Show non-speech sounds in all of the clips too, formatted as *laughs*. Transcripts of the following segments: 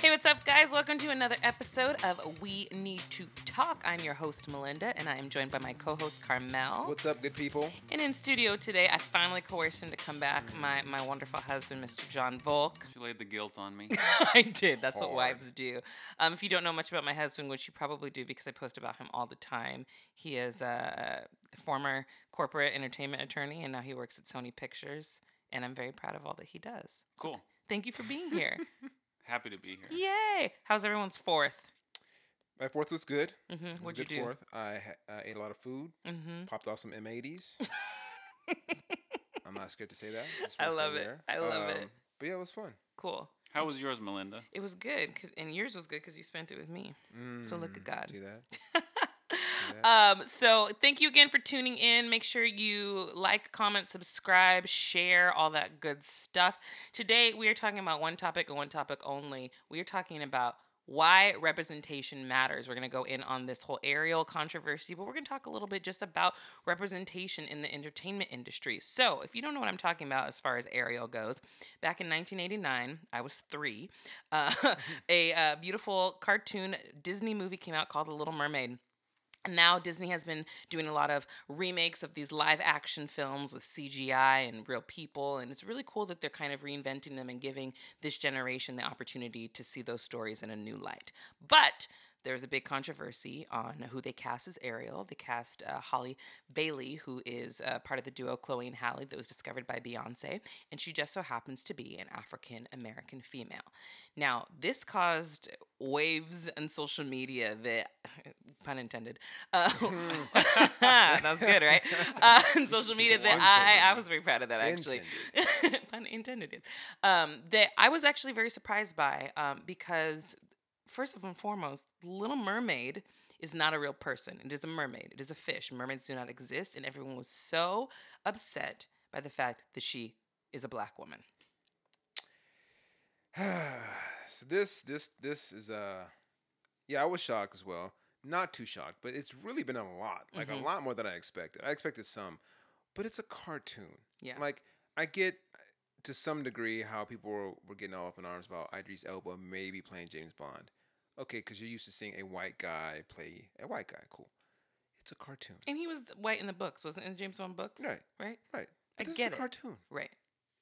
Hey, what's up, guys? Welcome to another episode of We Need to Talk. I'm your host, Malynda, and I am joined by my co host, Karmel. What's up, good people? And in studio today, I finally coerced him to come back, my, my wonderful husband, Mr. John Volk. She laid the guilt on me. *laughs* I did. That's what wives do. Um, if you don't know much about my husband, which you probably do because I post about him all the time, he is a former corporate entertainment attorney, and now he works at Sony Pictures. And I'm very proud of all that he does. So Cool. thank you for being here. *laughs* Happy to be here. Yay! How's everyone's fourth? My fourth was good. Mm-hmm. Was What'd you do? Fourth. I ha- uh, ate a lot of food. Mm-hmm. Popped off some M80s. *laughs* I'm not scared to say that. just I love it. there. I love it. Um, But yeah, it was fun. Cool. How was yours, Malynda? It was good, cause and yours was good because you spent it with me. So look at Mm, God. See that? *laughs* Um, so thank you again for tuning in. Make sure you like, comment, subscribe, share, all that good stuff. Today we are talking about one topic and one topic only. We are talking about why representation matters. We're going to go in on this whole Ariel controversy, but we're going to talk a little bit just about representation in the entertainment industry. So, if you don't know what I'm talking about as far as Ariel goes, back in 1989, I was three, uh, *laughs* *laughs* a uh, beautiful cartoon Disney movie came out called The Little Mermaid. Now Disney has been doing a lot of remakes of these live action films with CGI and real people. And it's really cool that they're kind of reinventing them and giving this generation the opportunity to see those stories in a new light. But there's a big controversy on who they cast as Ariel. They cast uh, Halle Bailey, who is uh, part of the duo Chloe and Halle that was discovered by Beyonce, and she just so happens to be an African American female. Now, this caused waves on social media that, *laughs* pun intended, uh, *laughs* *laughs* that was good, right? Uh, on social media that I, I was very proud of that actually. pun intended. Um, that I was actually very surprised by um, because first and foremost, Little Mermaid is not a real person. It is a mermaid. It is a fish. Mermaids do not exist, and everyone was so upset by the fact that she is a black woman. *sighs* so this, this, this is uh, yeah, I was shocked as well. Not too shocked, but it's really been a lot, like Mhm. a lot more than I expected. I expected some, but it's a cartoon. Yeah. Like I get to some degree how people were, were getting all up in arms about Idris Elba maybe playing James Bond. Okay, because you're used to seeing a white guy play a white guy. Cool. It's a cartoon. And he was white in the books, wasn't it? In James Bond books, Right. Right. Right. I But this get it. a cartoon. Right.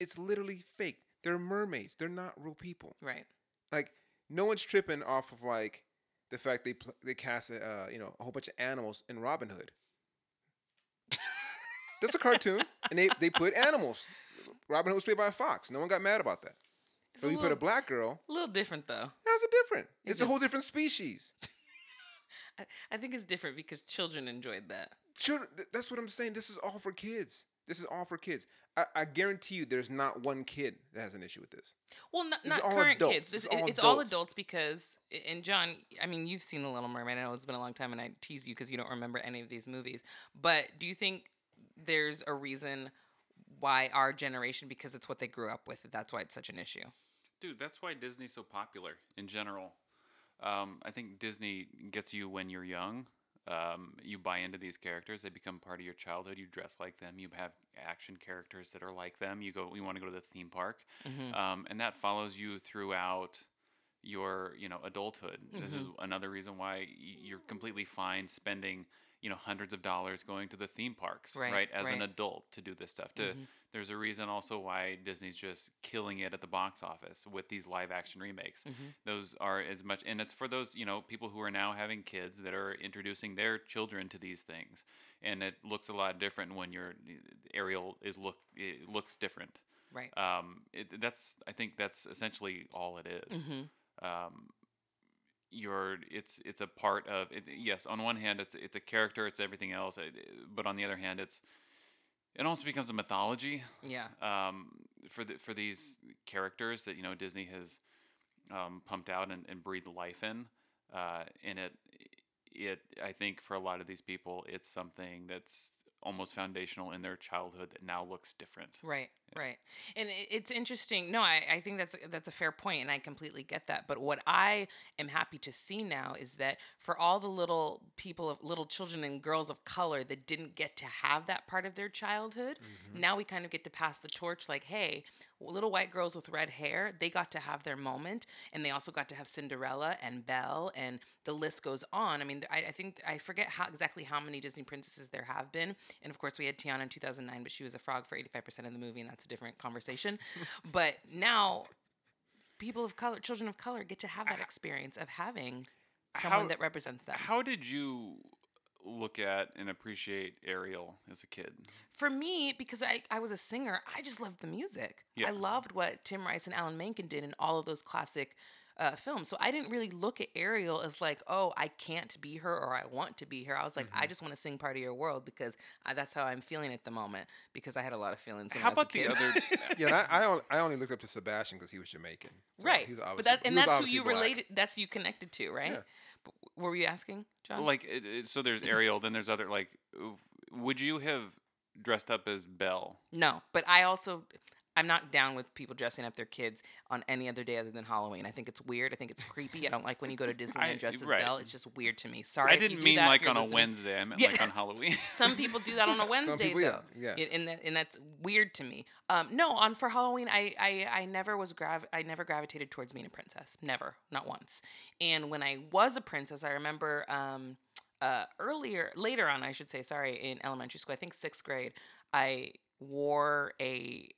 It's literally fake. They're mermaids. They're not real people. Right. Like no one's tripping off of like the fact they pl- they cast uh, you know a whole bunch of animals in Robin Hood. That's a cartoon, and they they put animals. Robin Hood was played by a fox. No one got mad about that. It's But a we put a black girl. A little different though. How's it different? It it's a whole different species. *laughs* I, I think it's different because children enjoyed that. Children, that's what I'm saying. This is all for kids. This is all for kids. I, I guarantee you, there's not one kid that has an issue with this. Well, not, are not all current adults. kids. This This, is all it's all adults. adults because, and John, I mean, you've seen The Little Mermaid. I know it's been a long time, and I tease you because you don't remember any of these movies. But do you think there's a reason why our generation, because it's what they grew up with, that's why it's such an issue? Dude, that's why Disney's so popular in general. Um, I think Disney gets you when you're young. Um, you buy into these characters; they become part of your childhood. You dress like them. You have action characters that are like them. You go. You want to go to the theme park, Mm-hmm. um, and that follows you throughout your you know adulthood. This is Mm-hmm. another reason why you're completely fine spending you know hundreds of dollars going to the theme parks, Right, As an adult to do this stuff. To Mhm. There's a reason also why Disney's just killing it at the box office with these live action remakes. Mhm. Those are as much, and it's for those you know people who are now having kids that are introducing their children to these things, and it looks a lot different when your Ariel is look it looks different. Right. Um, it, that's I think that's essentially all it is. hmm Um, you're it's it's a part of it. Yes, on one hand, it's it's a character, it's everything else, but on the other hand, it's it also becomes a mythology Yeah. um, for the, for these characters that you know Disney has um, pumped out and, and breathed life in. Uh, and it it I think for a lot of these people, it's something that's almost foundational in their childhood that now looks different. Right, right, and it's interesting. No, I, I think that's that's a fair point, and I completely get that. But what I am happy to see now is that for all the little people of little children and girls of color that didn't get to have that part of their childhood, mm-hmm. now we kind of get to pass the torch. Like, hey, little white girls with red hair, they got to have their moment, and they also got to have Cinderella and Belle, and the list goes on. I mean, I, I think I forget how exactly how many Disney princesses there have been, and of course we had Tiana in 2009, but she was a frog for 85% of the movie, and that's a different conversation. but now, people of color, children of color, get to have that uh, experience of having someone How- that represents them. How did you look at and appreciate Ariel as a kid? For me, because I, I was a singer, I just loved the music. Yeah. I loved what Tim Rice and Alan Menken did in all of those classic uh, films. So I didn't really look at Ariel as like, oh, I can't be her or I want to be her. I was like, Mm-hmm. I just want to sing part of your world because I, that's how I'm feeling at the moment because I had a lot of feelings. When How I was a about the kid. other? *laughs* Yeah, I, I, only, I only looked up to Sebastian because he was Jamaican. So right. he was But obviously- that he and was that's who you black. related. That's who you connected to, right? Yeah. But what were you asking, John? like it, it- so there's Ariel, then there's other like. Would you have dressed up as Belle? No, but I also I'm not down with people dressing up their kids on any other day other than Halloween. I think it's weird. I think it's creepy. I don't like when you go to *laughs* Disneyland I- dress as right. Belle. It's just weird to me. Sorry. I if you didn't mean like on a. Wednesday. I meant Yeah. like on Halloween. *laughs* Some people do that on a *laughs* Wednesday people, yeah, though. yeah. It- and that, and that's weird to me. Um, no, on for Halloween, I I, I never was grav I never gravitated towards being a princess. Never, not once. And when I was a princess, I remember um, uh, earlier, later on, I should say, sorry, in elementary school, I think sixth grade, I wore a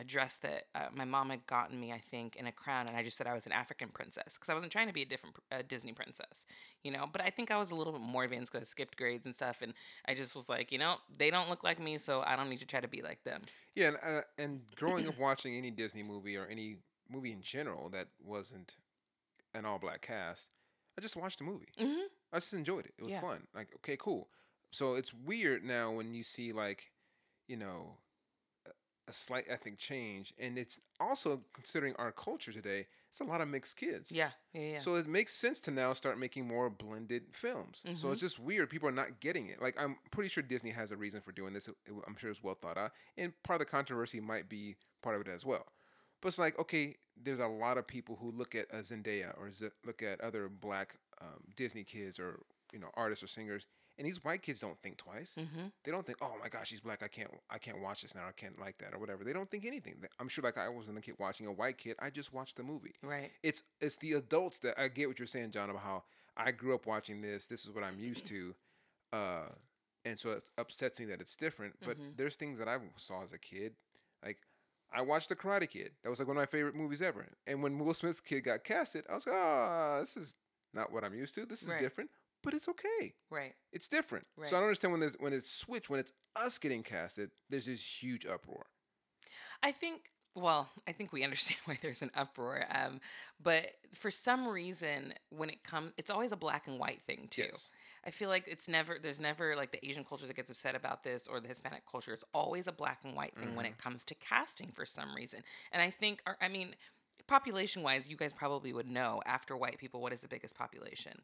a dress that uh, my mom had gotten me, I think, in a crown, and I just said I was an African princess because I wasn't trying to be a different uh, Disney princess, you know. But I think I was a little bit more advanced because I skipped grades and stuff, and I just was like, you know, they don't look like me, so I don't need to try to be like them. Yeah, and, uh, and growing up watching any Disney movie or any movie in general that wasn't an all black cast, I just watched the movie. Mm-hmm. I just enjoyed it. It was Yeah. fun. Like, okay, cool. So it's weird now when you see like, you know, a- slight ethnic change, and it's also considering our culture today. It's a lot of mixed kids. Yeah, yeah, yeah. So it makes sense to now start making more blended films. So Mm-hmm. it's just weird. People are not getting it. Like I'm pretty sure Disney has a reason for doing this. It- it- I'm sure it's well thought out, and part of the controversy might be part of it as well. But it's like okay, there's a lot of people who look at a Zendaya or Z- look at other black um, Disney kids or you know artists or singers, and these white kids don't think twice. mm-hmm. They don't think, oh my gosh, she's black. I can't, I can't watch this now. I can't like that or whatever. They don't think anything. I'm sure, like I wasn't a kid watching a white kid. I just watched the movie Right. it's it's the adults that I get what you're saying, John, about how I grew up watching this. This is what I'm used to, *clears throat* uh, and so it upsets me that it's different. But Mhm. there's things that I saw as a kid, like I watched The Karate Kid. That was like one of my favorite movies ever. And when Will Smith's kid got casted, I was like, ah, this is not what I'm used to. This is Right. different, but it's okay. Right. It's different. Right. So I don't understand when there's when it's switched when it's us getting casted. There's this huge uproar. I think. Well, I think we understand *laughs* why there's an uproar. Um, but for some reason, when it comes, it's always a black and white thing too. Yes. I feel like it's never there's never like the Asian culture that gets upset about this or the Hispanic culture. It's always a black and white thing when Mm-hmm. it comes to casting for some reason. And I think, or, I mean, population wise, you guys probably would know after white people what is the biggest population.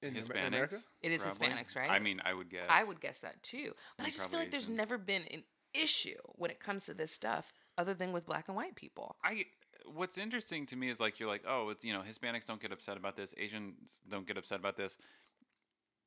In Hispanics. America, It is probably. Hispanics, right? I mean, I would guess. I would guess that too. But I just feel like there's Asian. never been an issue when it comes to this stuff other than with black and white people. I what's interesting to me is like you're like, oh, it's you know, Hispanics don't get upset about this, Asians don't get upset about this.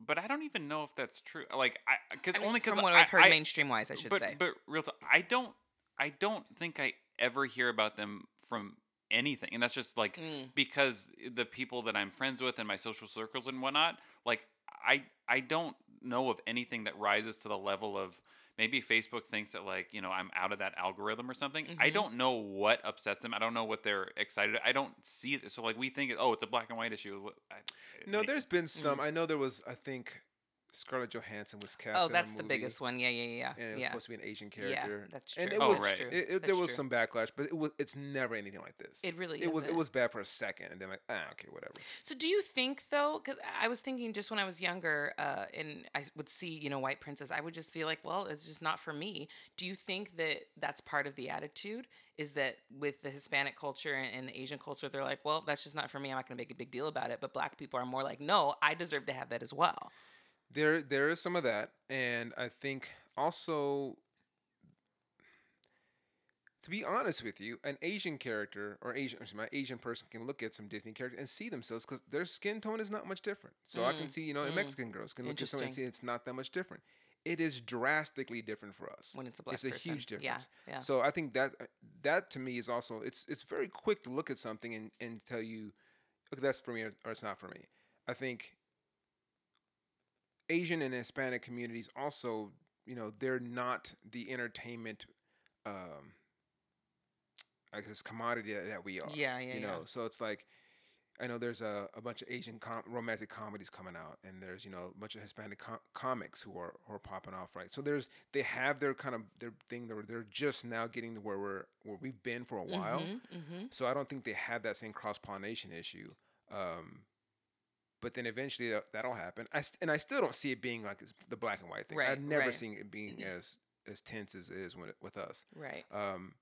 But I don't even know if that's true. Like, I because I mean, only because from what I, I've heard mainstream wise, I should but, say. But real talk, I don't. I don't think I ever hear about them from anything, and that's just like Mm. because the people that I'm friends with in my social circles and whatnot. Like, I I don't know of anything that rises to the level of maybe Facebook thinks that like you know I'm out of that algorithm or something. I Mhm. don't know what upsets them. I don't know what they're excited. I don't see it. So like we think oh it's a black and white issue. I, No, may- there's been some. I know there was. I think Scarlett Johansson was cast. oh, in a that's the movie, biggest one. Yeah, yeah, yeah. And it was yeah. supposed to be an Asian character. Yeah, character. that's And true. it Oh, was. right. It, it- That's there was true. some backlash, but it was. It's never anything like this. It really It was. It isn't. was bad for a second, and then like, ah, okay, whatever. So do you think though? Because I was thinking just when I was younger, uh, and I would see you know white princess, I would just feel like, well, it's just not for me. Do you think that that's part of the attitude? Is that with the Hispanic culture and, and the Asian culture, they're like, well, that's just not for me. I'm not going to make a big deal about it. But black people are more like, no, I deserve to have that as well. There, there is some of that, and I think also. To be honest with you, an Asian character or Asian, or my Asian person can look at some Disney character and see themselves because their skin tone is not much different. So I can Mm, see, you know, mm. Mexican girls can look at someone and see it's not that much different. it is drastically different for us. when it's a black it's a person. huge difference. Yeah, yeah. So I think that that to me is also it's it's very quick to look at something and, and tell you, okay, that's for me or or it's not for me. I think Asian and Hispanic communities also, you know, they're not the entertainment, um, I guess commodity that, that we are. Yeah, yeah, You yeah. know, so it's like. I know there's a, a bunch of Asian com- romantic comedies coming out, and there's you know a bunch of Hispanic com- comics who are who are popping off, right? So there's they have their kind of their thing. They're they're just now getting to where we're where we've been for a while. Mm-hmm. So I don't think they have that same cross pollination issue. Um, but then eventually that, that'll happen. I st- and I still don't see it being like the black and white thing. Right, I've never right. seen it being *clears throat* as as tense as it is when it, with us. Right. Um,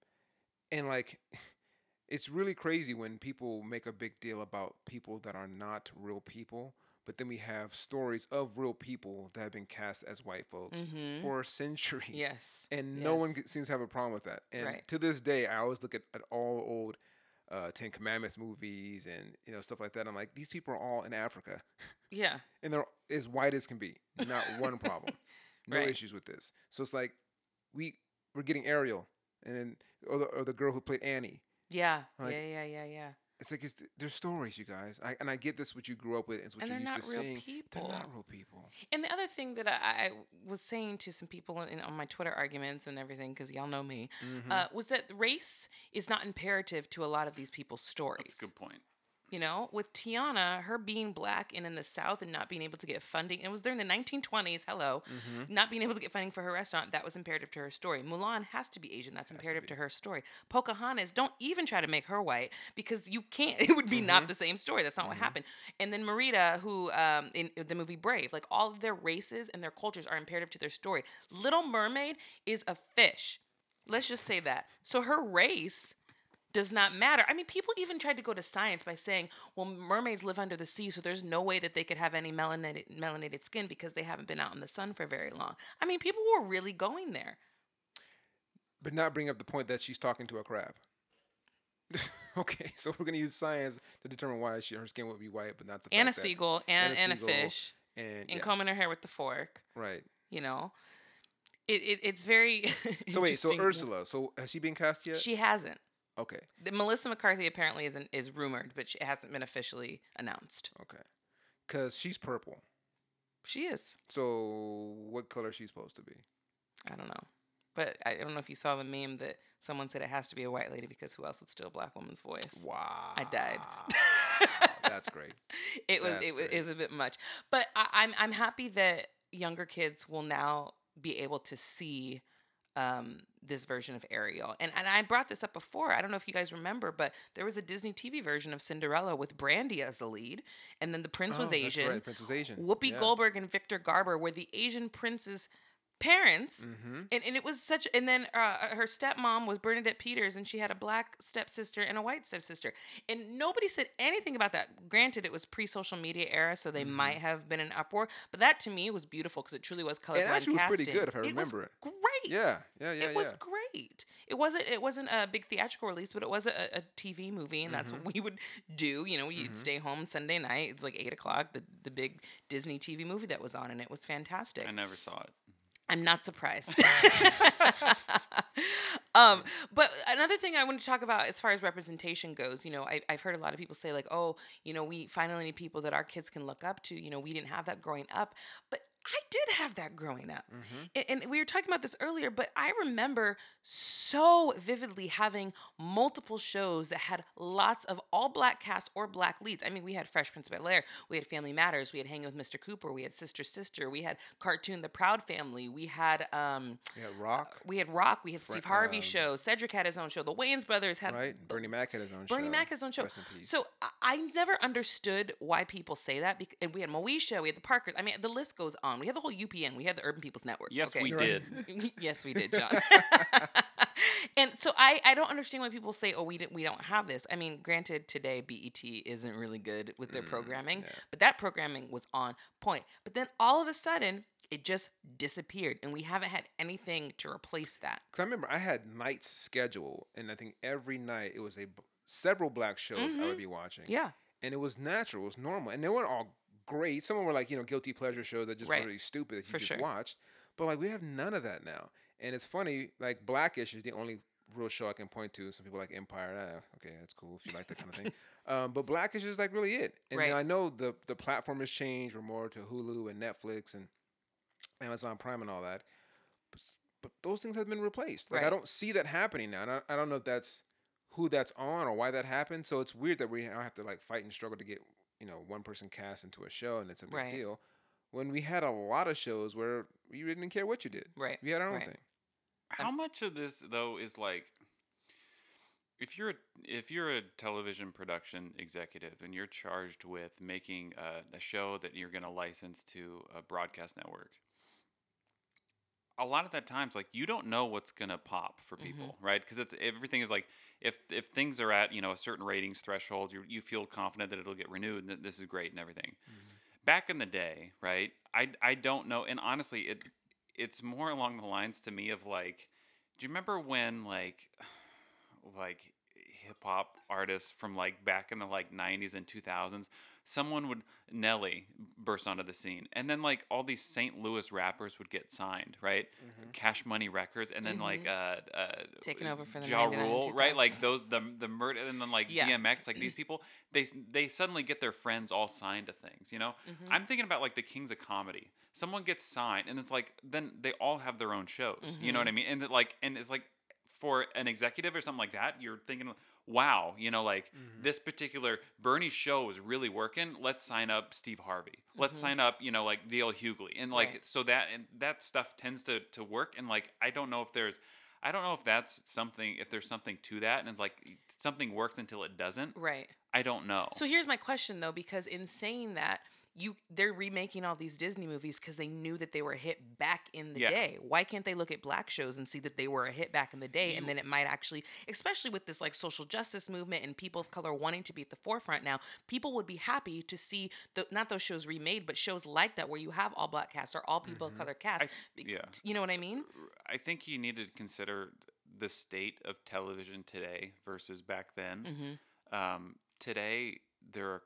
and like, *laughs* it's really crazy when people make a big deal about people that are not real people. But then we have stories of real people that have been cast as white folks Mhm. for centuries. Yes. And no one seems to have a problem with that. And Right. to this day, I always look at, at all old uh, Ten Commandments movies and you know stuff like that. I'm like, these people are all in Africa, *laughs* Yeah. and they're as white as can be. Not *laughs* one problem. No Right. issues with this. So it's like we we're getting Ariel, and then or the, or the girl who played Annie. Yeah. Like, yeah. Yeah. Yeah. Yeah. It's like it's there's stories, you guys. I, and I get this what you grew up with, it's what And you're they're used not to real seeing. people. They're not real people. And the other thing that I, I was saying to some people in, on my Twitter arguments and everything, because y'all know me, Mm-hmm. uh, was that race is not imperative to a lot of these people's stories. That's a good point. You know, with Tiana, her being black and in the South and not being able to get funding, it was during the 1920s, hello, Mm-hmm. not being able to get funding for her restaurant, that was imperative to her story. Mulan has to be Asian, that's imperative to her story. Pocahontas, don't even try to make her white because you can't. *laughs* It would be Mm-hmm. not the same story. That's not what happened. And then Merida, who um, in the movie Brave, like all of their races and their cultures are imperative to their story. Little Mermaid is a fish. Let's just say that. So her race does not matter. I mean, people even tried to go to science by saying, well, mermaids live under the sea, so there's no way that they could have any melanated, melanated skin because they haven't been out in the sun for very long. I mean, people were really going there. But not bring up the point that she's talking to a crab. *laughs* okay, so we're gonna use science to determine why she, her skin would be white, but not the And a seagull and, and, a seagull, fish and, and combing her hair with the fork, right. you know? It, it, it's very. So wait, so. *laughs* Ursula, so has she been cast yet? She hasn't. Okay, The- Melissa McCarthy apparently isn't is rumored, but she it hasn't been officially announced. okay, because she's purple. She is. So what color is she supposed to be? I don't know. But I don't know if you saw the meme that someone said it has to be a white lady because who else would steal a black woman's voice? Wow, I died. That's *laughs* great. It was That's it great. is a bit much. But I, I'm I'm happy that younger kids will now be able to see um, this version of Ariel. And and I brought this up before. I don't know if you guys remember, but there was a Disney TV version of Cinderella with Brandy as the lead, and then the prince was Oh, that's Asian. right, Prince was Asian. Whoopi Yeah. Goldberg and Victor Garber were the Asian prince's parents. Mm-hmm. And, and it was such, and then uh, her stepmom was Bernadette Peters, and she had a black stepsister and a white stepsister. And nobody said anything about that. Granted, it was pre social media era, so they might have been an uproar, but that to me was beautiful because it truly was colorblind Mm-hmm. actually was pretty good, if I remember it. Great. Yeah, yeah, yeah, It was great. It wasn't. It wasn't a big theatrical release, but it was a, a TV movie, and that's Mm-hmm. what we would do. You know, you'd stay home Sunday night. It's like eight o'clock. The the big Disney TV movie that was on, and it was fantastic. I never saw it. I'm not surprised. *laughs* *laughs* um, but another thing I want to talk about as far as representation goes, you know, I, I've heard a lot of people say, like, oh, you know, we finally need people that our kids can look up to. You know, we didn't have that growing up. But I did have that growing up. A- And, we were talking about this earlier, but I remember so vividly having multiple shows that had lots of all black cast or black leads. I mean, we had Fresh Prince of Bel Air, we had Family Matters, we had Hanging with Mr. Cooper, we had Sister Sister, we had Cartoon The Proud Family, we had um, Yeah, Rock, we had Rock, we had Steve Harvey um, show, Cedric had his own show, the Wayans brothers had right? Bernie Mac had his own show. Bernie Mac has his own show. Rest in peace. So I, I never understood why people say that. Because, and we had Moesha, we had the Parkers. I mean, the list goes on. We had the whole UPN. We had the Urban People's Network. Yes, okay? we Right. did. *laughs* *laughs* yes, we did, John. *laughs* and so I, I don't understand why people say, oh, we didn't, we don't have this. I mean, granted, today BET isn't really good with Mm, their programming, but that programming was on point. But then all of a sudden, it just disappeared, and we haven't had anything to replace that. Because I remember I had nights scheduled, and I think every night it was a b- several black shows I would be watching. Mm-hmm. Yeah. and it was natural, it was normal, and they weren't all great. Some of them were like you know guilty pleasure shows that just Right. were really stupid that you For just sure. watched. But like we have none of that now. And it's funny, like Blackish is the only real show I can point to. Some people like Empire. Ah, okay, that's cool if you like that kind of thing. *laughs* Um, but Blackish is like really it. And Right. I know the the platform has changed. We're more to Hulu and Netflix and Amazon Prime and all that. But, but those things have been replaced. Like I don't see that happening now. And I, I don't know if that's who that's on or why that happened. So it's weird that we now have to like fight and struggle to get you know one person cast into a show and it's a big Right. deal. When we had a lot of shows where we didn't care what you did. Right, We had our own right. thing. How um, much of this though is like if you're a, if you're a television production executive and you're charged with making a, a show that you're going to license to a broadcast network, a lot of that times like you don't know what's going to pop for mm-hmm. people, right? Because it's everything is like if if things are at you know a certain ratings threshold, you you feel confident that it'll get renewed and that this is great and everything. Mm-hmm. Back in the day, right? I I don't know, and honestly, it it's more along the lines to me of like, do you remember when like *sighs* like hip hop artists from like back in the like 90s and 2000s someone would Nelly burst onto the scene and then like all these St. Louis rappers would get signed right Cash Money Records and then like uh, uh Taking over for the Ja Rule right like those the the murder and then like Yeah. DMX like these people they they suddenly get their friends all signed to things you know Mm-hmm. I'm thinking about like the Kings of Comedy someone gets signed and it's like then they all have their own shows you Mm-hmm. know what I mean and it, like and it's like for an executive or something like that, you're thinking, wow, you know, like mm-hmm. this particular Bernie show is really working. Let's sign up Steve Harvey. Let's mm-hmm. sign up, you know, like D.L. Hughley, and like Right. so that and that stuff tends to to work. And like I don't know if there's, I don't know if that's something if there's something to that, and it's like something works until it doesn't. Right. I don't know. So here's my question though, because in saying that, you they're remaking all these Disney movies because they knew that they were a hit back in the Yeah. day. Why can't they look at black shows and see that they were a hit back in the day, and then it might actually, especially with this like social justice movement and people of color wanting to be at the forefront now, people would be happy to see the not those shows remade, but shows like that where you have all black cast or all people of color cast. Be- yeah. You know what I mean? I think you need to consider the state of television today versus back then. Mm-hmm. Um, today, there are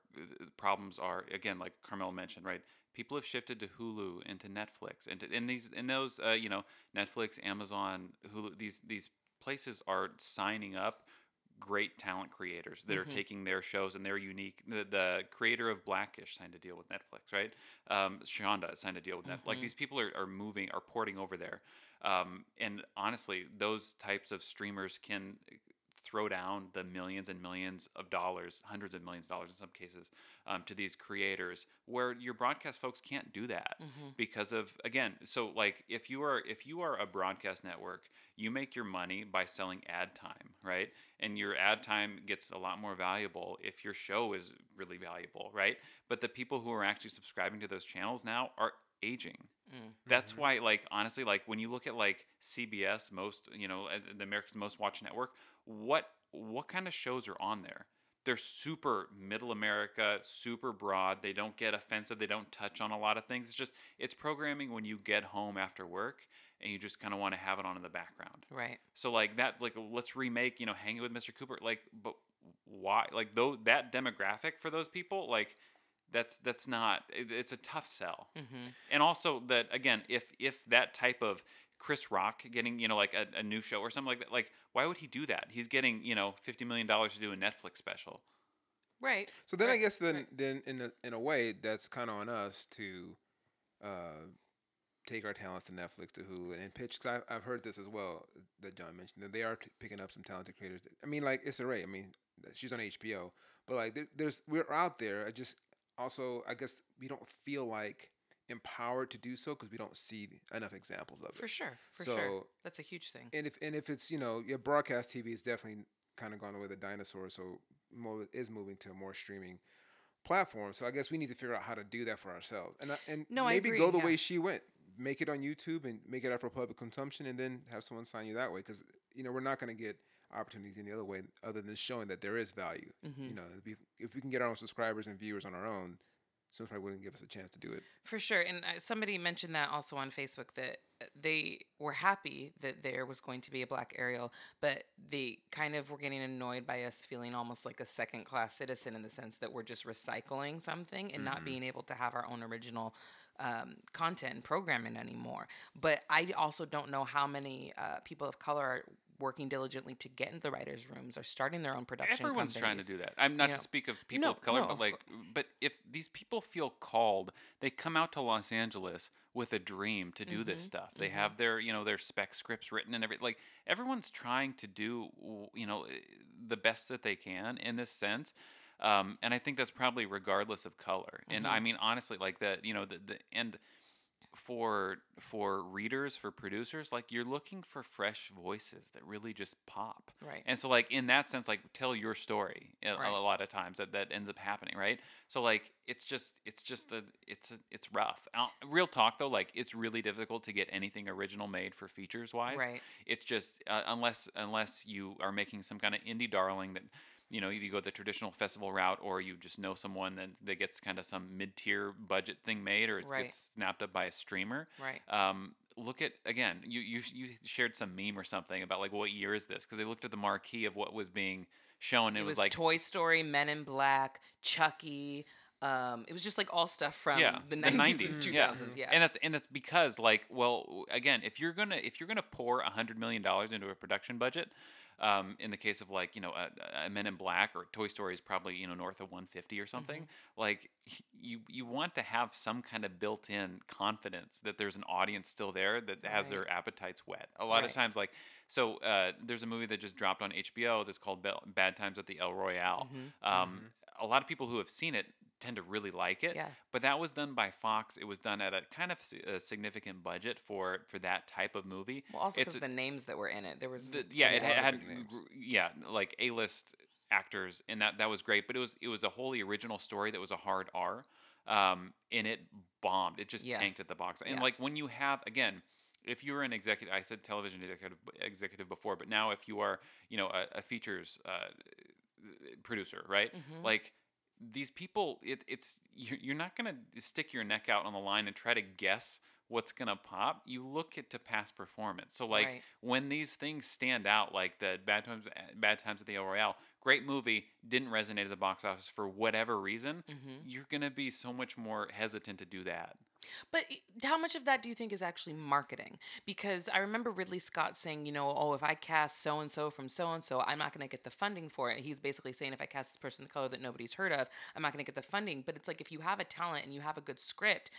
problems are again like Karmel mentioned, right? People have shifted to Hulu and to Netflix, and to, in these in those uh, you know Netflix, Amazon, Hulu. These these places are signing up great talent creators that are taking their shows and their unique. The, the creator of Blackish signed a deal with Netflix, right? Um, Shonda signed a deal with Netflix. Like these people are, are moving, are porting over there. Um, and honestly, those types of streamers can throw down the millions and millions of dollars, hundreds of millions of dollars in some cases, um, to these creators, where your broadcast folks can't do that because of again. So like if you are if you are a broadcast network, you make your money by selling ad time, right? And your ad time gets a lot more valuable if your show is really valuable, right? But the people who are actually subscribing to those channels now are aging. That's why, like, honestly, like when you look at like CBS, most you know, uh, the America's Most Watched Network, what what kind of shows are on there? They're super middle America, super broad. They don't get offensive. They don't touch on a lot of things. It's just it's programming when you get home after work and you just kind of want to have it on in the background. Right. So like that, like let's remake, you know, Hanging with Mr. Cooper. Like, but why? Like though that demographic for those people, like that's that's not. It, it's a tough sell. Mm-hmm. And also that again, if if that type of Chris Rock getting you know like a, a new show or something like that, like why would he do that? He's getting you know fifty million dollars to do a Netflix special. Right. So then I guess then right. then in a, in a way that's kind of on us to uh, take our talents to Netflix to Hulu and pitch. Because I've, I've heard this as well that John mentioned that they are t- picking up some talented creators. I mean, like Issa Rae. I mean, she's on HBO, but like there, there's we're out there. I just also I guess we don't feel like empowered to do so because we don't see enough examples of it. For sure. For So- sure. That's a huge thing. And if and if it's you know your broadcast TV is definitely kind of gone away the dinosaur, so more is moving to more streaming platforms. So I guess we need to figure out how to do that for ourselves, and and No, maybe agree, go the yeah. way she went, make it on YouTube and make it out for public consumption, and then have someone sign you that way. Because you know we're not going to get opportunities any other way other than showing that there is value. Mm-hmm. You know, if we can get our own subscribers and viewers on our own, so probably wouldn't give us a chance to do it. For sure. And uh, somebody mentioned that also on Facebook that uh, they were happy that there was going to be a black Ariel, but they kind of were getting annoyed by us feeling almost like a second class citizen in the sense that we're just recycling something and not being able to have our own original um, content and programming anymore. But I also don't know how many uh, people of color are working diligently to get into the writers' rooms or starting their own production. Everyone's trying to do that. I'm not you to know. speak of people No, of color, no, but like, but if these people feel called, they come out to Los Angeles with a dream to do Mm-hmm, this stuff. They have their, you know, their spec scripts written and everything. Like everyone's trying to do, you know, eh, the best that they can in this sense. Um, and I think that's probably regardless of color. And Mm-hmm. I mean, honestly, like that, you know, the, the and for for readers for producers like you're looking for fresh voices that really just pop Right. and so like in that sense like tell your story a, Right. a lot of times that, that ends up happening right so like it's just it's just a it's a, it's rough real talk though like it's really difficult to get anything original made for features wise Right. it's just uh, unless unless you are making some kind of indie darling that you know you go the traditional festival route or you just know someone that, that gets kind of some mid-tier budget thing made or it Right. gets snapped up by a streamer Right. um, look at again you, you you shared some meme or something about like what year is this because they looked at the marquee of what was being shown It, it, was, was, like Toy Story, Men in Black, Chucky. Um, it was just like all stuff from yeah, the nineties and two yeah. Yeah. and that's and that's because like well again if you're gonna if you're gonna pour a hundred million dollars into a production budget um, in the case of like you know a, a Men in Black or Toy Story is probably you know north of 150 or something like you you want to have some kind of built-in confidence that there's an audience still there that has their appetites wet. A lot Right. of times like so uh, there's a movie that just dropped on HBO that's called Bad Times at the El Royale. Um, a lot of people who have seen it tend to really like it Yeah. but that was done by Fox. It was done at a kind of a significant budget for for that type of movie. well, also it's because the names that were in it, there was the, yeah, it had, big names. gr- yeah like A list actors, and that that was great. But it was it was a wholly original story that was a hard R, um, and it bombed. It just Yeah. tanked at the box. And Yeah. like when you have again. If you're an executive, I said television executive, executive before, but now if you are, you know, a, a features uh, producer, right? Mm-hmm. Like these people, it, it's you're, you're not gonna stick your neck out on the line and try to guess what's gonna pop. You look at to past performance. So like Right. when these things stand out, like the Bad Times, Bad Times at the El Royale, great movie, didn't resonate at the box office for whatever reason. Mm-hmm. You're gonna be so much more hesitant to do that. But how much of that do you think is actually marketing? Because I remember Ridley Scott saying, you know, oh, if I cast so and so from so and so, I'm not going to get the funding for it. He's basically saying if I cast this person of color that nobody's heard of, I'm not going to get the funding. But it's like if you have a talent and you have a good script,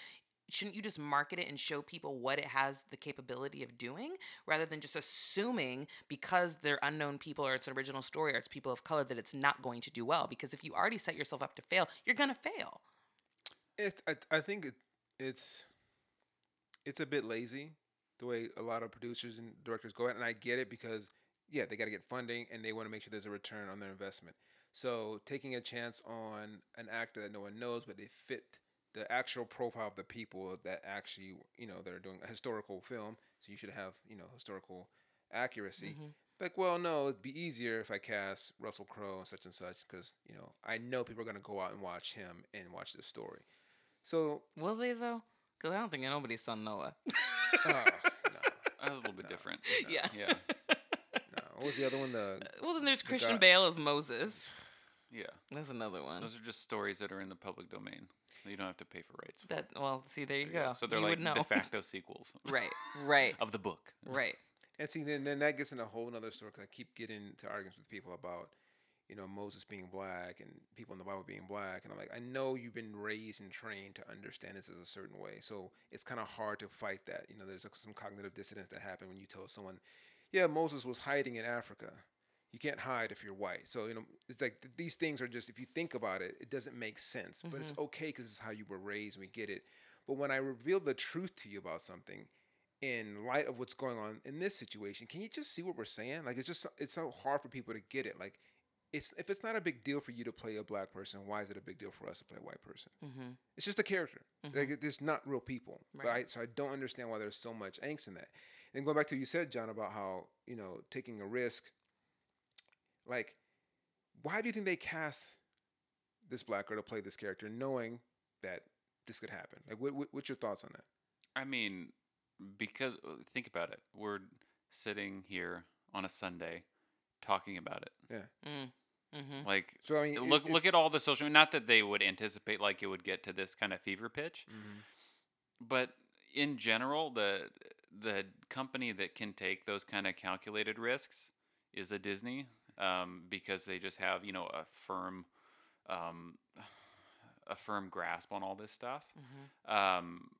shouldn't you just market it and show people what it has the capability of doing rather than just assuming because they're unknown people or it's an original story or it's people of color that it's not going to do well? Because if you already set yourself up to fail, you're going to fail. It, I, I think it, it's it's a bit lazy the way a lot of producers and directors go at, it, and I get it because yeah, they got to get funding and they want to make sure there's a return on their investment. So taking a chance on an actor that no one knows, but they fit the actual profile of the people that actually you know they're doing a historical film, so you should have you know historical accuracy. Mm-hmm. Like, well, no, it'd be easier if I cast Russell Crowe and such and such because you know I know people are gonna go out and watch him and watch this story. So, Will they though? Because I don't think nobody's son Noah. uh, *laughs* *laughs* no, That was a little bit different. yeah. Yeah, no. What was the other one? The *laughs* Well, then there's Christian guy- Bale as Moses. *sighs* yeah. That's another one. Those are just stories that are in the public domain. You don't have to pay for rights. for. That well, see, there you Yeah, go. So they're you like would de facto sequels right, right, of the book. right. and see then, then that gets into a whole nother story. 'cause I keep getting into arguments with people about you know Moses being black and people in the Bible being black, and I'm like, I know you've been raised and trained to understand this as a certain way, so it's kind of hard to fight that. You know, there's some cognitive dissonance that happen when you tell someone, yeah, Moses was hiding in Africa. You can't hide if you're white. So you know, it's like th- these things are just if you think about it, it doesn't make sense. But it's mm-hmm. okay because it's how you were raised. and We get it. But when I reveal the truth to you about something, in light of what's going on in this situation, can you just see what we're saying? Like it's just it's so hard for people to get it. Like it's if it's not a big deal for you to play a black person, why is it a big deal for us to play a white person? Mm-hmm. It's just a character. Like it- it's not real people. Right. Right. So I don't understand why there's so much angst in that. And going back to what you said, John, about how you know taking a risk. Like, why do you think they cast this black girl to play this character, knowing that this could happen? Like, what, what what's your thoughts on that? I mean, because uh, think about it. We're sitting here on a Sunday talking about it. Yeah. Mm. Mm-hmm. Like, So I mean, it- look look at all the social. Not that they would anticipate like it would get to this kind of fever pitch, Mhm. but in general, the the company that can take those kind of calculated risks is a Disney, um, because they just have you know a firm, um, a firm grasp on all this stuff. Mm-hmm. Um,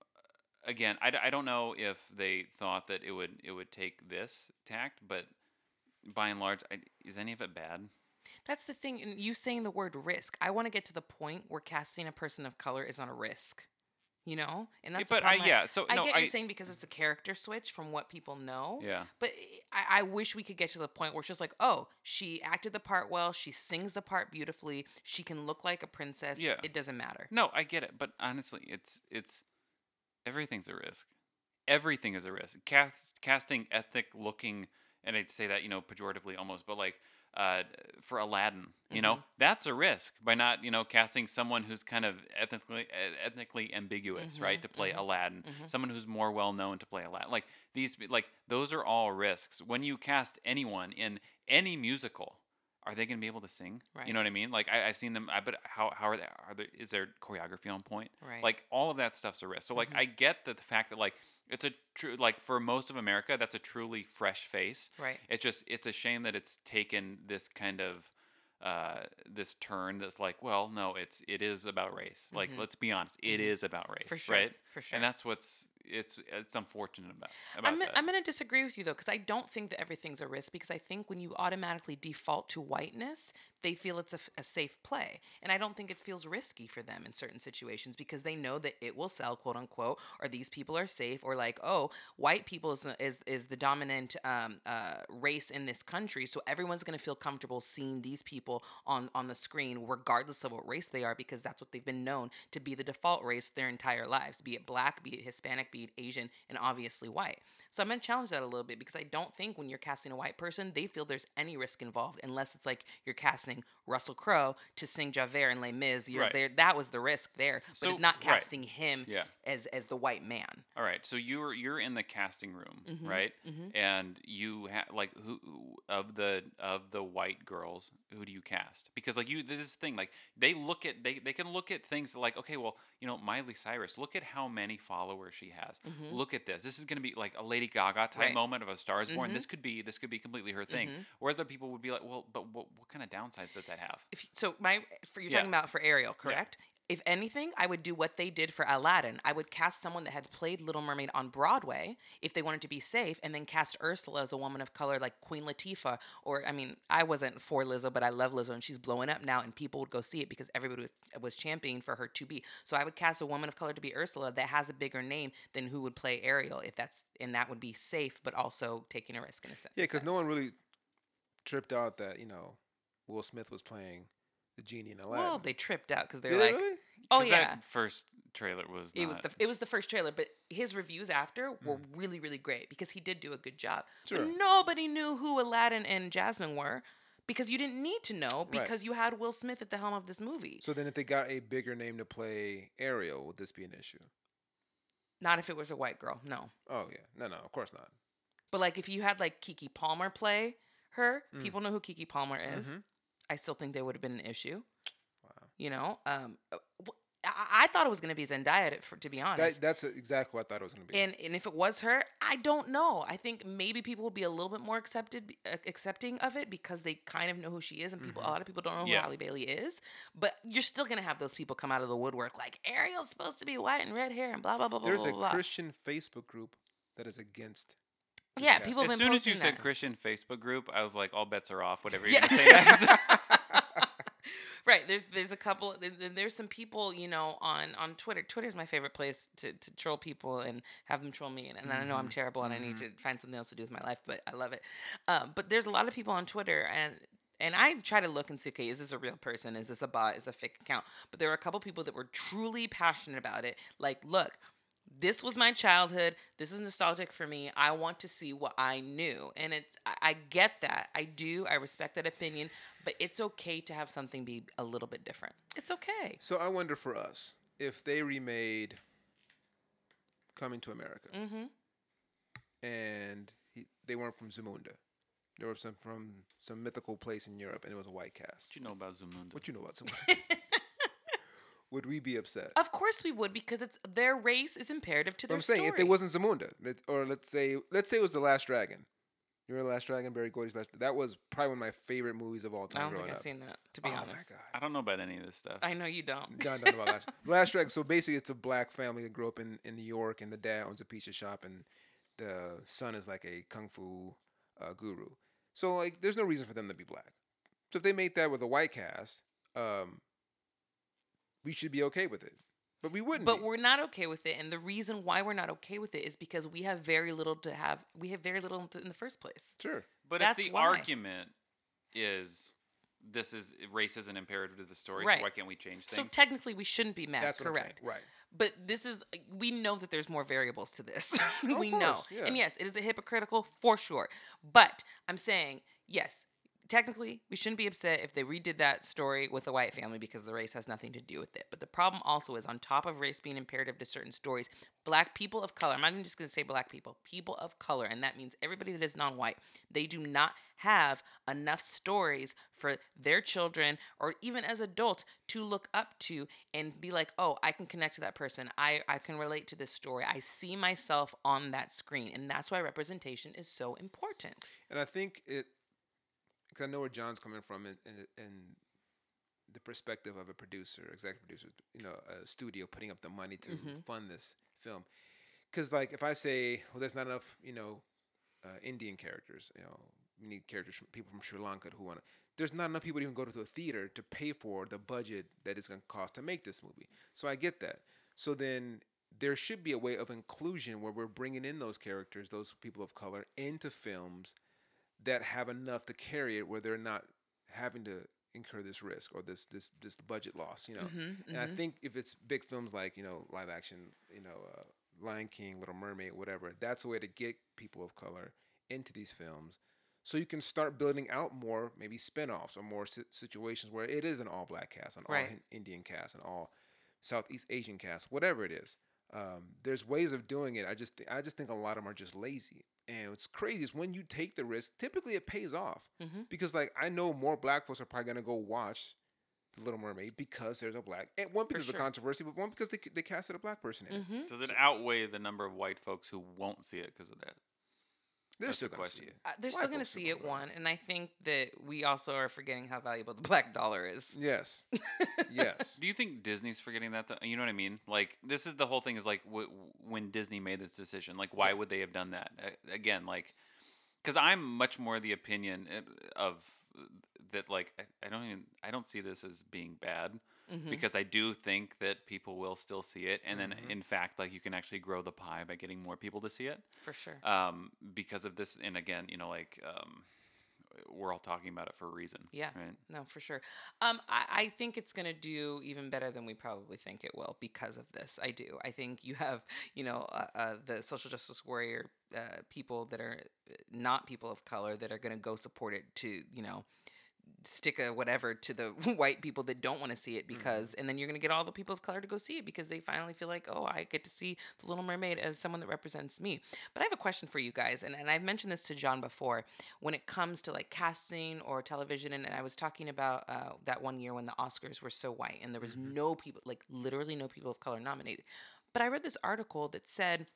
again, I, d- I don't know if they thought that it would it would take this tact, but by and large, I, is any of it bad? That's the thing. And you saying the word risk, I want to get to the point where casting a person of color is not a risk. You know, and that's but I, yeah, so I no, get I, you're saying because it's a character switch from what people know. yeah, But I, I wish we could get to the point where it's just like, oh, she acted the part well. She sings the part beautifully. She can look like a princess. Yeah. It doesn't matter. no, I get it, but honestly, it's it's everything's a risk. Everything is a risk. Cast, casting ethnic looking, and I'd say that you know pejoratively almost, but like uh, for Aladdin, you know, mm-hmm. that's a risk by not you know casting someone who's kind of ethnically ethnically ambiguous, mm-hmm, right, to play mm-hmm, Aladdin, someone who's more well known to play Aladdin. Like these, like those are all risks. When you cast anyone in any musical, are they going to be able to sing? Right. You know what I mean? Like I, I've seen them. I but how how are they? Are there is there choreography on point? Right. Like all of that stuff's a risk. So like I get that the fact that like it's a true like for most of America that's a truly fresh face. Right. It's just it's a shame that it's taken this kind of uh, this turn that's like, well, no, it's it is about race. Like, let's be honest, it is about race, Mm-hmm. For sure, right? for sure. And that's what's it's it's unfortunate about about I'm, that. I'm going to disagree with you though, because I don't think that everything's a risk. Because I think when you automatically default to whiteness, they feel it's a safe play, and I don't think it feels risky for them in certain situations because they know that it will sell, quote unquote, or these people are safe, or like, oh, white people is is, is the dominant um, uh, race in this country, so everyone's going to feel comfortable seeing these people on on the screen, regardless of what race they are, because that's what they've been known to be the default race their entire lives, be it black, be it Hispanic, be it Asian, and obviously white. So I'm gonna challenge that a little bit because I don't think when you're casting a white person, they feel there's any risk involved, unless it's like you're casting Russell Crowe to sing Javert and Les Mis. You're Right. there. That was the risk there, but So- not right. casting him Yeah. as as the white man. All right, so you're you're in the casting room, Mm-hmm, right? And you have like who of the of the white girls, who do you cast? Because like you, this thing, like they look at they they can look at things like okay, well, you know, Miley Cyrus, look at how many followers she has. Look at this. This is going to be like a Lady Gaga type Mm-hmm. Right. Mm-hmm. moment of a Star is Born. This could be this could be completely her thing. Whereas other people would be like, well, but what what kind of downsides does that have? if so my for you're Yeah. talking about for Ariel, correct? If anything, I would do what they did for Aladdin. I would cast someone that had played Little Mermaid on Broadway if they wanted to be safe, and then cast Ursula as a woman of color like Queen Latifah. Or I mean, I wasn't for Lizzo, but I love Lizzo, and she's blowing up now, and people would go see it because everybody was was championing for her to be. So I would cast a woman of color to be Ursula that has a bigger name than who would play Ariel, if that's and that would be safe, but also taking a risk in a sense. Yeah, because no one really tripped out that you know Will Smith was playing the genie in Aladdin. Well, they tripped out because they're Did they like, really? "Oh 'Cause yeah." that first trailer was It was the it was the first trailer, but his reviews after were really really great because he did do a good job. Sure. But nobody knew who Aladdin and Jasmine were because you didn't need to know because you had Will Smith at the helm of this movie. So then, if they got a bigger name to play Ariel, would this be an issue? Not if it was a white girl, no. Oh yeah, no, no, of course not. But like if you had like Keke Palmer play her, Mm. people know who Keke Palmer is. Mhm. I still think there would have been an issue. Wow. You know, um, uh, I, I thought it was going to be Zendaya, to- for, to be honest. That, that's exactly what I thought it was going to be. And and if it was her, I don't know. I think maybe people will be a little bit more accepted, uh, accepting of it because they kind of know who she is, and people a lot of people don't know Yeah. who Halle Bailey is. But you're still gonna have those people come out of the woodwork like Ariel's supposed to be white and red hair and blah blah blah blah There's blah a blah. Christian Facebook group that is against. Yeah, people have as soon as you posting said. Christian Facebook group, I was like, all bets are off. Whatever you're Yeah. gonna say next. *laughs* *laughs* right there's there's a couple there, there- there's some people you know on on twitter twitter's my favorite place to, to troll people and have them troll me and, and i know i'm terrible and i need to find something else to do with my life but i love it um, but there's a lot of people on twitter and and I try to look and see, okay, is this a real person? Is this a bot? Is this a fake account? But there were a couple people that were truly passionate about it. Like, look, this was my childhood. This is nostalgic for me. I want to see what I knew. And it's I, I get that. I do. I respect that opinion. But it's okay to have something be a little bit different. It's okay. So I wonder for us, if they remade Coming to America Mm-hmm. and he, they weren't from Zamunda, they were some from some mythical place in Europe, and it was a white cast. What you know about Zamunda? What do you know about *laughs* Zamunda? Would we be upset? Of course we would because it's their race is imperative to their I'm saying story. if it wasn't Zamunda, or let's say let's say it was the Last Dragon. You remember the Last Dragon, Berry Gordy's Last. That was probably one of my favorite movies of all I time don't growing think I've up. seen that. To be oh honest, my god. I don't know about any of this stuff. I know you don't. John Dunn about last. *laughs* Last Dragon. So basically, it's a black family that grew up in, in New York, and the dad owns a pizza shop, and the son is like a kung fu uh, guru. So like, there's no reason for them to be black. So if they made that with a white cast, um, we should be okay with it. But we wouldn't. But be. we're not okay with it, and the reason why we're not okay with it is because we have very little to have. We have very little in the first place. sure. But That's if the why. argument is this is race is an imperative to the story, Right. so why can't we change things? So technically, we shouldn't be mad. That's what correct. I'm. Right. But this is we know that there's more variables to this. *laughs* Of we know. yeah. And yes, it is a hypocritical for sure. But I'm saying, yes, technically we shouldn't be upset if they redid that story with a white family because the race has nothing to do with it. But the problem also is on top of race being imperative to certain stories, black people of color, I'm not even just going to say black people, people of color, and that means everybody that is non-white, they do not have enough stories for their children or even as adults to look up to and be like, oh, I can connect to that person. I, I can relate to this story. I see myself on that screen. And that's why representation is so important. And I think it, because I know where John's coming from, in, in, in the perspective of a producer, executive producer, you know, a studio putting up the money to fund this film. Because like, if I say, well, there's not enough, you know, uh, Indian characters, you know, we need characters from people from Sri Lanka who want to. There's not enough people to even go to a theater to pay for the budget that it's going to cost to make this movie. So I get that. So then there should be a way of inclusion where we're bringing in those characters, those people of color, into films that have enough to carry it where they're not having to incur this risk or this this this budget loss you know? And i think if it's big films like you know live action you know uh, lion king little mermaid whatever that's a way to get people of color into these films. So you can start building out more maybe spin-offs or more si- situations where it is an all black cast an all Right. Hin- indian cast an all southeast asian cast whatever it is. Um, there's ways of doing it. I just th- i just think a lot of them are just lazy and what's crazy is when you take the risk typically it pays off Mhm. because like i know more black folks are probably going to go watch the little mermaid because there's a black and one because of the controversy but one because they, they casted a black person in it Mm-hmm. Does it outweigh the number of white folks who won't see it because of that? They're That's still the going to see it Uh, they're White still going to folks see it go. one, and I think that we also are forgetting how valuable the black dollar is. yes yes *laughs* Do you think Disney's forgetting that? Though? You know what I mean? Like this is the whole thing. Is like w- when Disney made this decision. Like why would they have done that? A- Again, like because I'm much more the opinion uh, of that. Like I, I don't even I don't see this as being bad Mhm. because I do think that people will still see it, and then in fact, like you can actually grow the pie by getting more people to see it. For sure. Um, because of this, and again, you know, like um, we're all talking about it for a reason. Yeah. Right. No, for sure. Um, I, I think it's gonna do even better than we probably think it will because of this. I do. I think you have, you know, uh, uh, the social justice warrior uh, people that are uh, not people of color that are gonna go support it to, you know, stick a whatever to the *laughs* white people that don't want to see it because and then you're going to get all the people of color to go see it because they finally feel like oh i get to see the little mermaid as someone that represents me. But i have a question for you guys and, and i've mentioned this to john before. When it comes to like casting or television and, and i was talking about uh, that one year when the oscars were so white and there was no people like literally no people of color nominated. But i read this article that said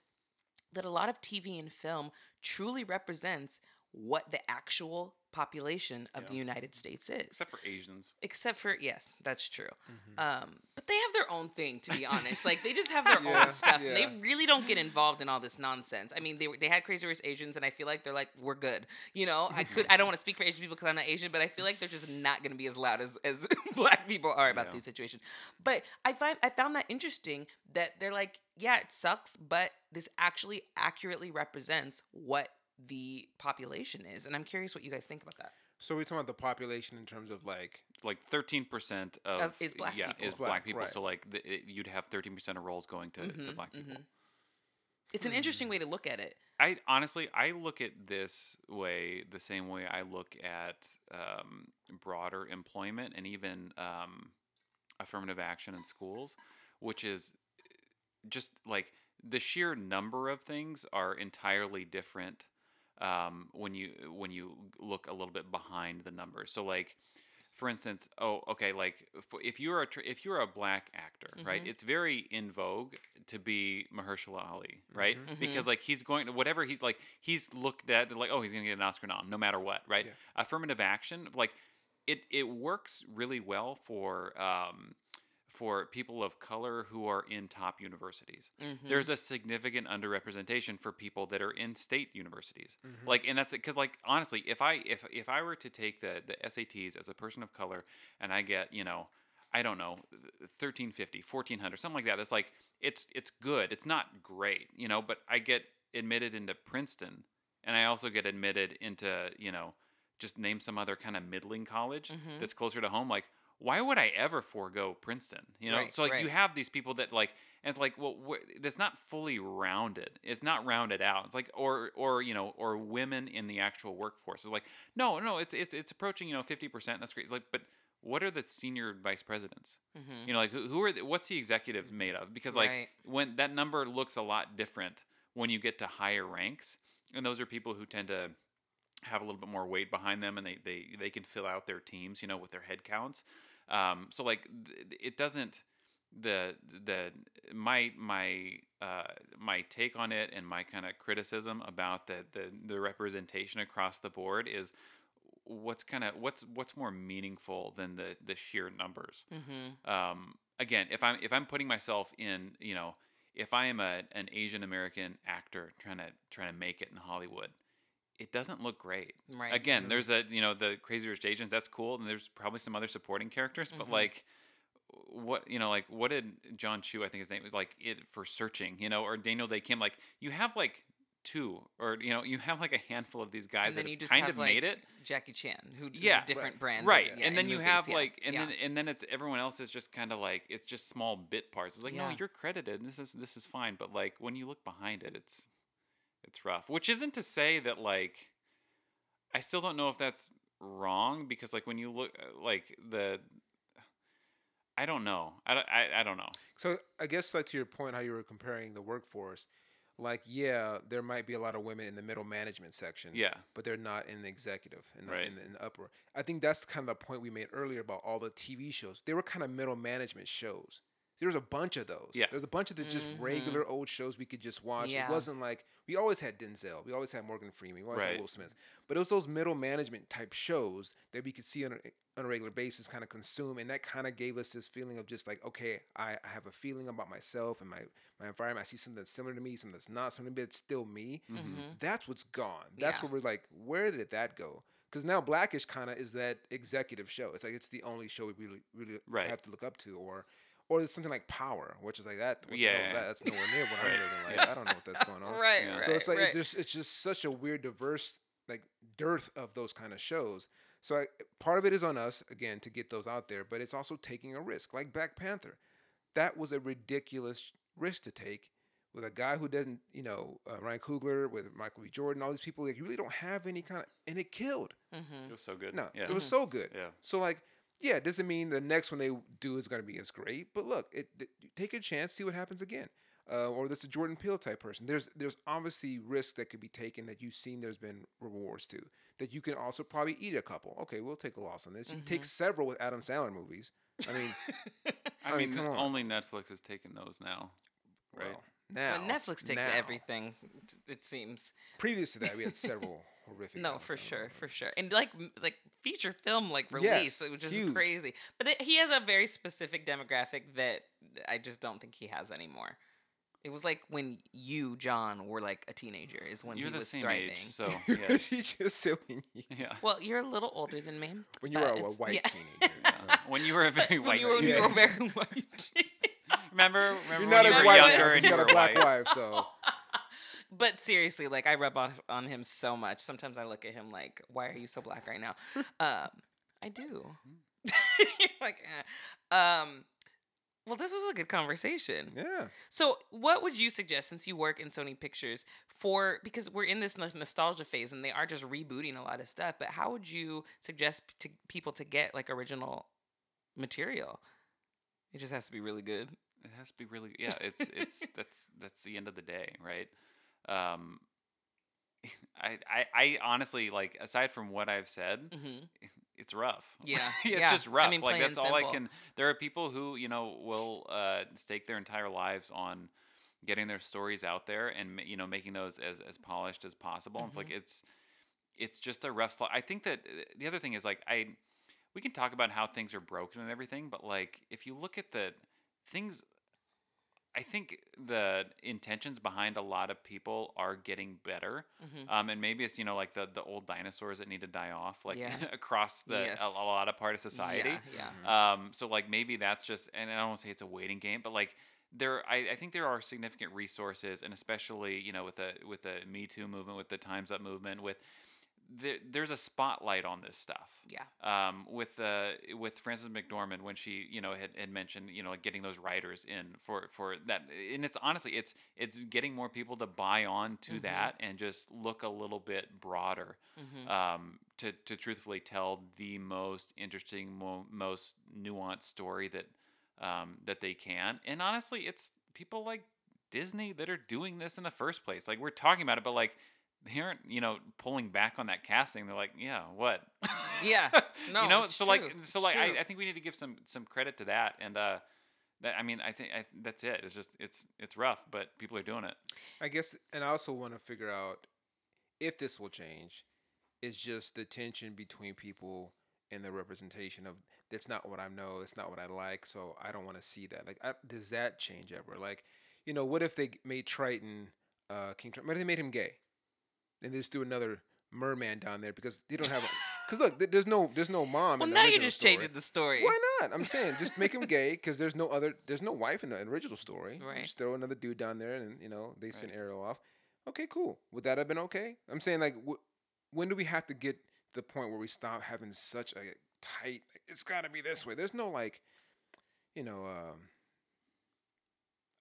that a lot of TV and film truly represents what the actual population of the United States is. Except for Asians. Except for yes, that's true. Mm-hmm. Um, but they have their own thing, to be honest. Like they just have their *laughs* Yeah, own stuff. yeah. They really don't get involved in all this nonsense. I mean, they they had Crazy Rich Asians, and I feel like they're like we're good. You know, I could I don't want to speak for Asian people because I'm not Asian, but I feel like they're just not going to be as loud as as *laughs* black people are about Yeah. these situations. But I find I found that interesting that they're like, yeah, it sucks, but this actually accurately represents what the population is, and I'm curious what you guys think about that. so we're talking about the population in terms of like Like thirteen percent of, Of- is black yeah people. is Black, black people. right. So like the, it, you'd have thirteen percent of roles going to, to black people. It's an interesting way to look at it. I honestly I look at this way the same way I look at um, broader employment and even um, affirmative action in schools, which is just like the sheer number of things are entirely different um, when you when you look a little bit behind the numbers. So like for instance, oh, okay, like if, you're a tr- if you're a black actor, right? Mhm. It's very in vogue to be Mahershala Ali, right? Mhm. Mhm. Because like he's going to whatever he's like he's looked at like oh he's gonna get an Oscar nom no matter what, right? Yeah. Affirmative action, like it it works really well for um, for people of color who are in top universities Mhm. there's a significant underrepresentation for people that are in state universities Mhm. like and that's because like honestly if i if if i were to take the the sats as a person of color and i get you know i don't know 1350 1400 something like that that's like it's it's good it's not great you know but i get admitted into princeton and i also get admitted into you know just name some other kind of middling college Mhm. that's closer to home like why would i ever forego princeton? You know Right, so like you have these people that like and it's like well wh- that's not fully rounded. It's not rounded out. It's like or or you know or women in the actual workforce. It's like no no it's it's it's approaching you know 50% that's great. It's like but what are the senior vice presidents? Mhm. you know like who, who are the, what's the executives made of? Because like Right. when that number looks a lot different when you get to higher ranks and those are people who tend to have a little bit more weight behind them and they they, they can fill out their teams you know with their head counts um, so like th- it doesn't the the my my uh, my take on it and my kind of criticism about the, the the representation across the board is what's kind of what's what's more meaningful than the the sheer numbers Mhm. um, again, if I'm if I'm putting myself in, you know, if I am a an Asian American actor trying to trying to make it in Hollywood, it doesn't look great. Right. Again, Mhm. there's a you know the Crazy Rich Asians. That's cool, and there's probably some other supporting characters, but Mhm. like. What you know, like what did John Chu? I think his name was like it for searching, you know, or Daniel Dae Kim. Like you have like two, or you know, you have like a handful of these guys and then that you have just kind have of like made it, Jackie Chan, who Yeah, a different right. brand, right yeah, and then you movies, have yeah, like and yeah. then and then it's everyone else is just kind of like it's just small bit parts it's like no you're credited and this is this is fine but like when you look behind it it's it's rough which isn't to say that like i still don't know if that's wrong because like when you look uh, like the i don't know i, don't- I, I don't know So I guess like to your point, how you were comparing the workforce, like yeah, there might be a lot of women in the middle management section, yeah but they're not in the executive in the, Right. in, the, in the upper. I think that's kind of the point we made earlier about all the TV shows. They were kind of middle management shows. There was a bunch of those. Yeah. There's a bunch of the just Mhm. regular old shows we could just watch. Yeah. It wasn't like we always had Denzel, we always had Morgan Freeman, we always Right. had Will Smith. But it was those middle management type shows that we could see on a, on a regular basis, kind of consume, and that kind of gave us this feeling of just like, okay, I, I have a feeling about myself and my my environment. I see something that's similar to me, something that's not something, but it's still me. Mhm. Mhm. That's what's gone. That's Yeah. where we're like, where did that go? Because now Blackish kind of is that executive show. It's like it's the only show we really really Right. have to look up to, or or it's something like Power, which is like that. What the hell is Yeah. that? That's nowhere near what I'm living like. I don't know what that's going on. *laughs* right, Yeah. right. So it's like right. it just it's just such a weird, diverse like dearth of those kind of shows. So I, part of it is on us again to get those out there, but it's also taking a risk, like Black Panther. That was a ridiculous risk to take with a guy who doesn't, you know, uh, Ryan Coogler, with Michael B. Jordan, all these people like you really don't have any kind of, and it killed. Mhm. it was so good No, yeah it was so good. yeah So like, yeah, it doesn't mean the next one they do is going to be as great, but look, it, th- take a chance, see what happens again. Uh, or that's a Jordan Peele type person. There's there's obviously risks that could be taken that you've seen. There's been rewards to that you can also probably eat a couple. Okay, we'll take a loss on this. You take several with Adam Sandler movies. I mean, *laughs* i, I mean, mean come on. only netflix has taken those now right well, now But Netflix takes now. everything. It seems. Previous to that, we had *laughs* several horrific. No, for sure, movies. for sure, and like like feature film like release, Yes, which is huge. crazy. But it, he has a very specific demographic that I just don't think he has anymore. It was like when you, John, were like a teenager. Is when you're he the was same thriving. age so *laughs* yeah *laughs* she just said you, yeah Well, you're a little older than me. when you were a it's- white yeah. teenager. So. when you were a very when white you were, teen. you were very white. Remember, *laughs* remember You're when not you as were white. younger and you you got a black white. wife, so *laughs* but seriously, like I rub on on him so much. Sometimes I look at him like, "Why are you so black right now?" *laughs* um, I do. like, eh. um, well, this was a good conversation. yeah. So, what would you suggest since you work in Sony Pictures for because we're in this nostalgia phase and they are just rebooting a lot of stuff, but how would you suggest to people to get like original material? It just has to be really good. It has to be really yeah. It's it's *laughs* that's that's the end of the day, right? Um, *laughs* I, I I honestly like aside from what I've said, hmm *laughs* it's rough. Yeah, it's yeah. just I rough. mean, like that's all I can. There are people who you know will uh, stake their entire lives on getting their stories out there and you know making those as as polished as possible. It's Mm-hmm. like it's it's just a rough slog. I think that uh, the other thing is like I we can talk about how things are broken and everything, but like if you look at the things I think the intentions behind a lot of people are getting better, Mhm. um, and maybe it's you know like the the old dinosaurs that need to die off, like Yeah. *laughs* across the Yes. a, a lot of part of society. Yeah, yeah. Um, so like maybe that's just, and I don't want to say it's a waiting game, but like there, I, I think there are significant resources, and especially you know with the with the Me Too movement, with the Times Up movement, with there, there's a spotlight on this stuff. Yeah. Um, with uh, with Frances McDormand when she you know had, had mentioned you know like getting those writers in for for that, and it's honestly it's it's getting more people to buy on to Mhm. that and just look a little bit broader Mhm. um, to, to truthfully tell the most interesting, mo- most nuanced story that um, that they can. And honestly, it's people like Disney that are doing this in the first place. Like we're talking about it, but like they aren't, you know, pulling back on that casting. They're like, yeah, what? Yeah. *laughs* No, you know. it's So true. like, It's so like. I, I think we need to give some some credit to that. And uh, that I mean, I think I, that's it. It's just it's it's rough, but people are doing it. I guess, and I also want to figure out if this will change. it's just the tension between people and the representation of that's not what I know, it's not what I like, so I don't want to see that. Like, I, does that change ever? Like, you know, what if they made Triton, uh, King Triton, what if they made him gay, and they just threw another merman down there because they don't have, because look, th- there's no, there's no mom. well, now you're just story. changing the story. Why not? I'm saying just make him gay *laughs* because there's no other, there's no wife in the original story. Right. Just throw another dude down there, and you know they send Right. Ariel off. Okay, cool. Would that have been okay? I'm saying like, wh- when do we have to get to the point where we stop having such a tight? It's got to be this way. There's no like, you know, um,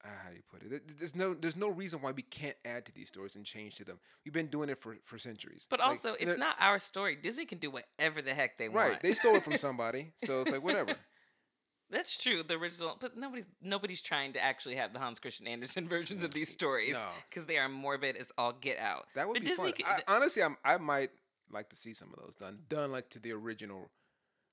Ah, how do you put it? There's no, there's no reason why we can't add to these stories and change to them. We've been doing it for for centuries. But Like, also, it's not our story. Disney can do whatever the heck they right. want. Right. They stole it from *laughs* somebody, so it's like whatever. *laughs* That's true. The original, but nobody's nobody's trying to actually have the Hans Christian Andersen *laughs* versions of these stories No. because they are morbid as all get out. That would But be Disney fun. c- I, honestly, I'm, I might like to see some of those done, done like to the original.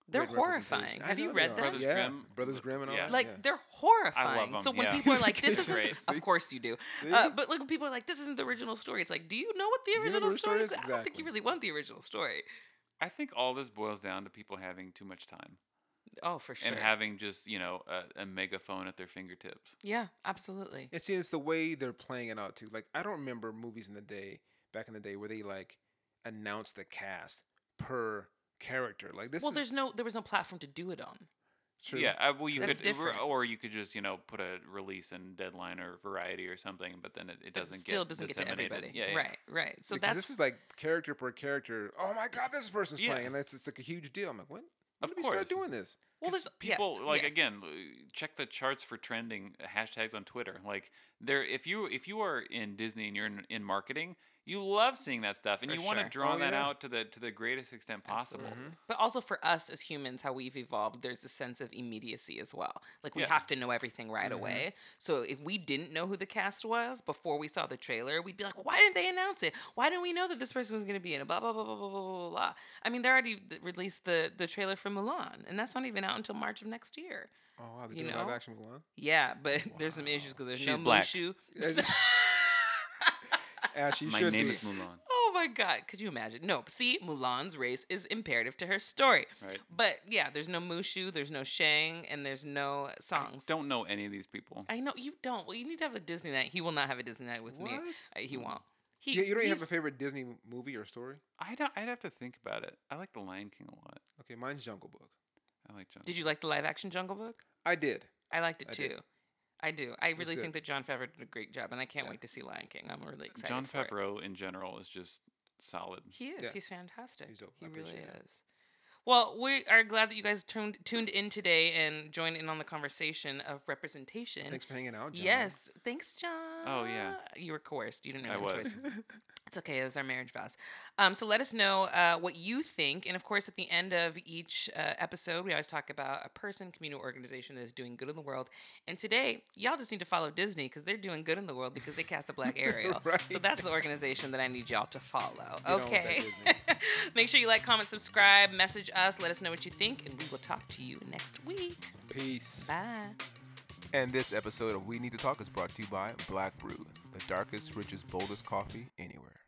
They're horrifying. Have you read are. them? Brothers yeah. Grimm? Brothers Grimm and all Yeah. that. Like yeah. they're horrifying. I love them. So when yeah. people are like, *laughs* "This isn't," of course you do. Uh, but like when people are like, "This isn't the original story," it's like, do you know what the know the original original story story is? is? I don't think you really want the original story. I think all this boils down to people having too much time Oh, for sure. and having just you know a, a megaphone at their fingertips. yeah, absolutely. And see, it's the way they're playing it out too. Like I don't remember movies in the day, back in the day, where they like announced the cast per character. Like this Well, is there's no, there was no platform to do it on. true. Yeah, uh, well, you That's could, or- different. or you could just you know put a release in Deadline or Variety or something, but then it, it doesn't still get doesn't get to everybody. Yeah, yeah. Right, right. So Because that's this is like character per character. Oh my god, this person's Yeah. playing, and it's, it's like a huge deal. I'm like, when? When Of did we start doing this? Well, there's people so- like yeah. again check the charts for trending hashtags on Twitter. Like there, if you if you are in Disney and you're in, in marketing, you love seeing that stuff, and For you want to draw Oh, that yeah. out to the to the greatest extent possible. Absolutely. But also for us as humans, how we've evolved, there's a sense of immediacy as well. Like we Yeah. have to know everything right Mhm. away. So if we didn't know who the cast was before we saw the trailer, we'd be like, why didn't they announce it? Why didn't we know that this person was going to be in it? Blah blah blah blah blah blah blah blah. I mean, they already released the the trailer for Mulan, and that's not even out until March of next year. Oh wow, they You doing live action Mulan. Yeah, but there's some issues because there's She's no black. Mushu. Ash, you My should name be. is Mulan. Oh my God! Could you imagine? No, see, Mulan's race is imperative to her story. Right. But yeah, there's no Mushu, there's no Shang, and there's no songs. Don't know any of these people. I know you don't. Well, you need to have a Disney night. He will not have a Disney night with me. What? Uh, he won't. He, You, you don't even have a favorite Disney movie or story? I'd I'd have to think about it. I like The Lion King a lot. Okay, mine's Jungle Book. I like John. Did you like the live action Jungle Book? I did. I liked it I too. Did. I do. I really good. think that Jon Favreau did a great job, and I can't Yeah. wait to see Lion King. I'm really excited. John for it. Favreau in general is just solid. He is. Yeah. He's fantastic. He's dope. He I really appreciate it. is. Well, we are glad that you guys tuned tuned in today and joined in on the conversation of representation. Thanks for hanging out, John. Yes. Thanks, John. Oh, yeah. You were coerced. You didn't I have a was. *laughs* choice. That's okay. It was our marriage vows. Um, so let us know uh, what you think. And of course, at the end of each uh, episode, we always talk about a person, community, organization that is doing good in the world. And today, y'all just need to follow Disney because they're doing good in the world because they cast a black *laughs* Ariel. Right. So that's the organization that I need y'all to follow. okay. *laughs* Make sure you like, comment, subscribe, message us, let us know what you think, and we will talk to you next week. Peace. Bye. And this episode of We Need to Talk is brought to you by Black Brew, the darkest, richest, boldest coffee anywhere.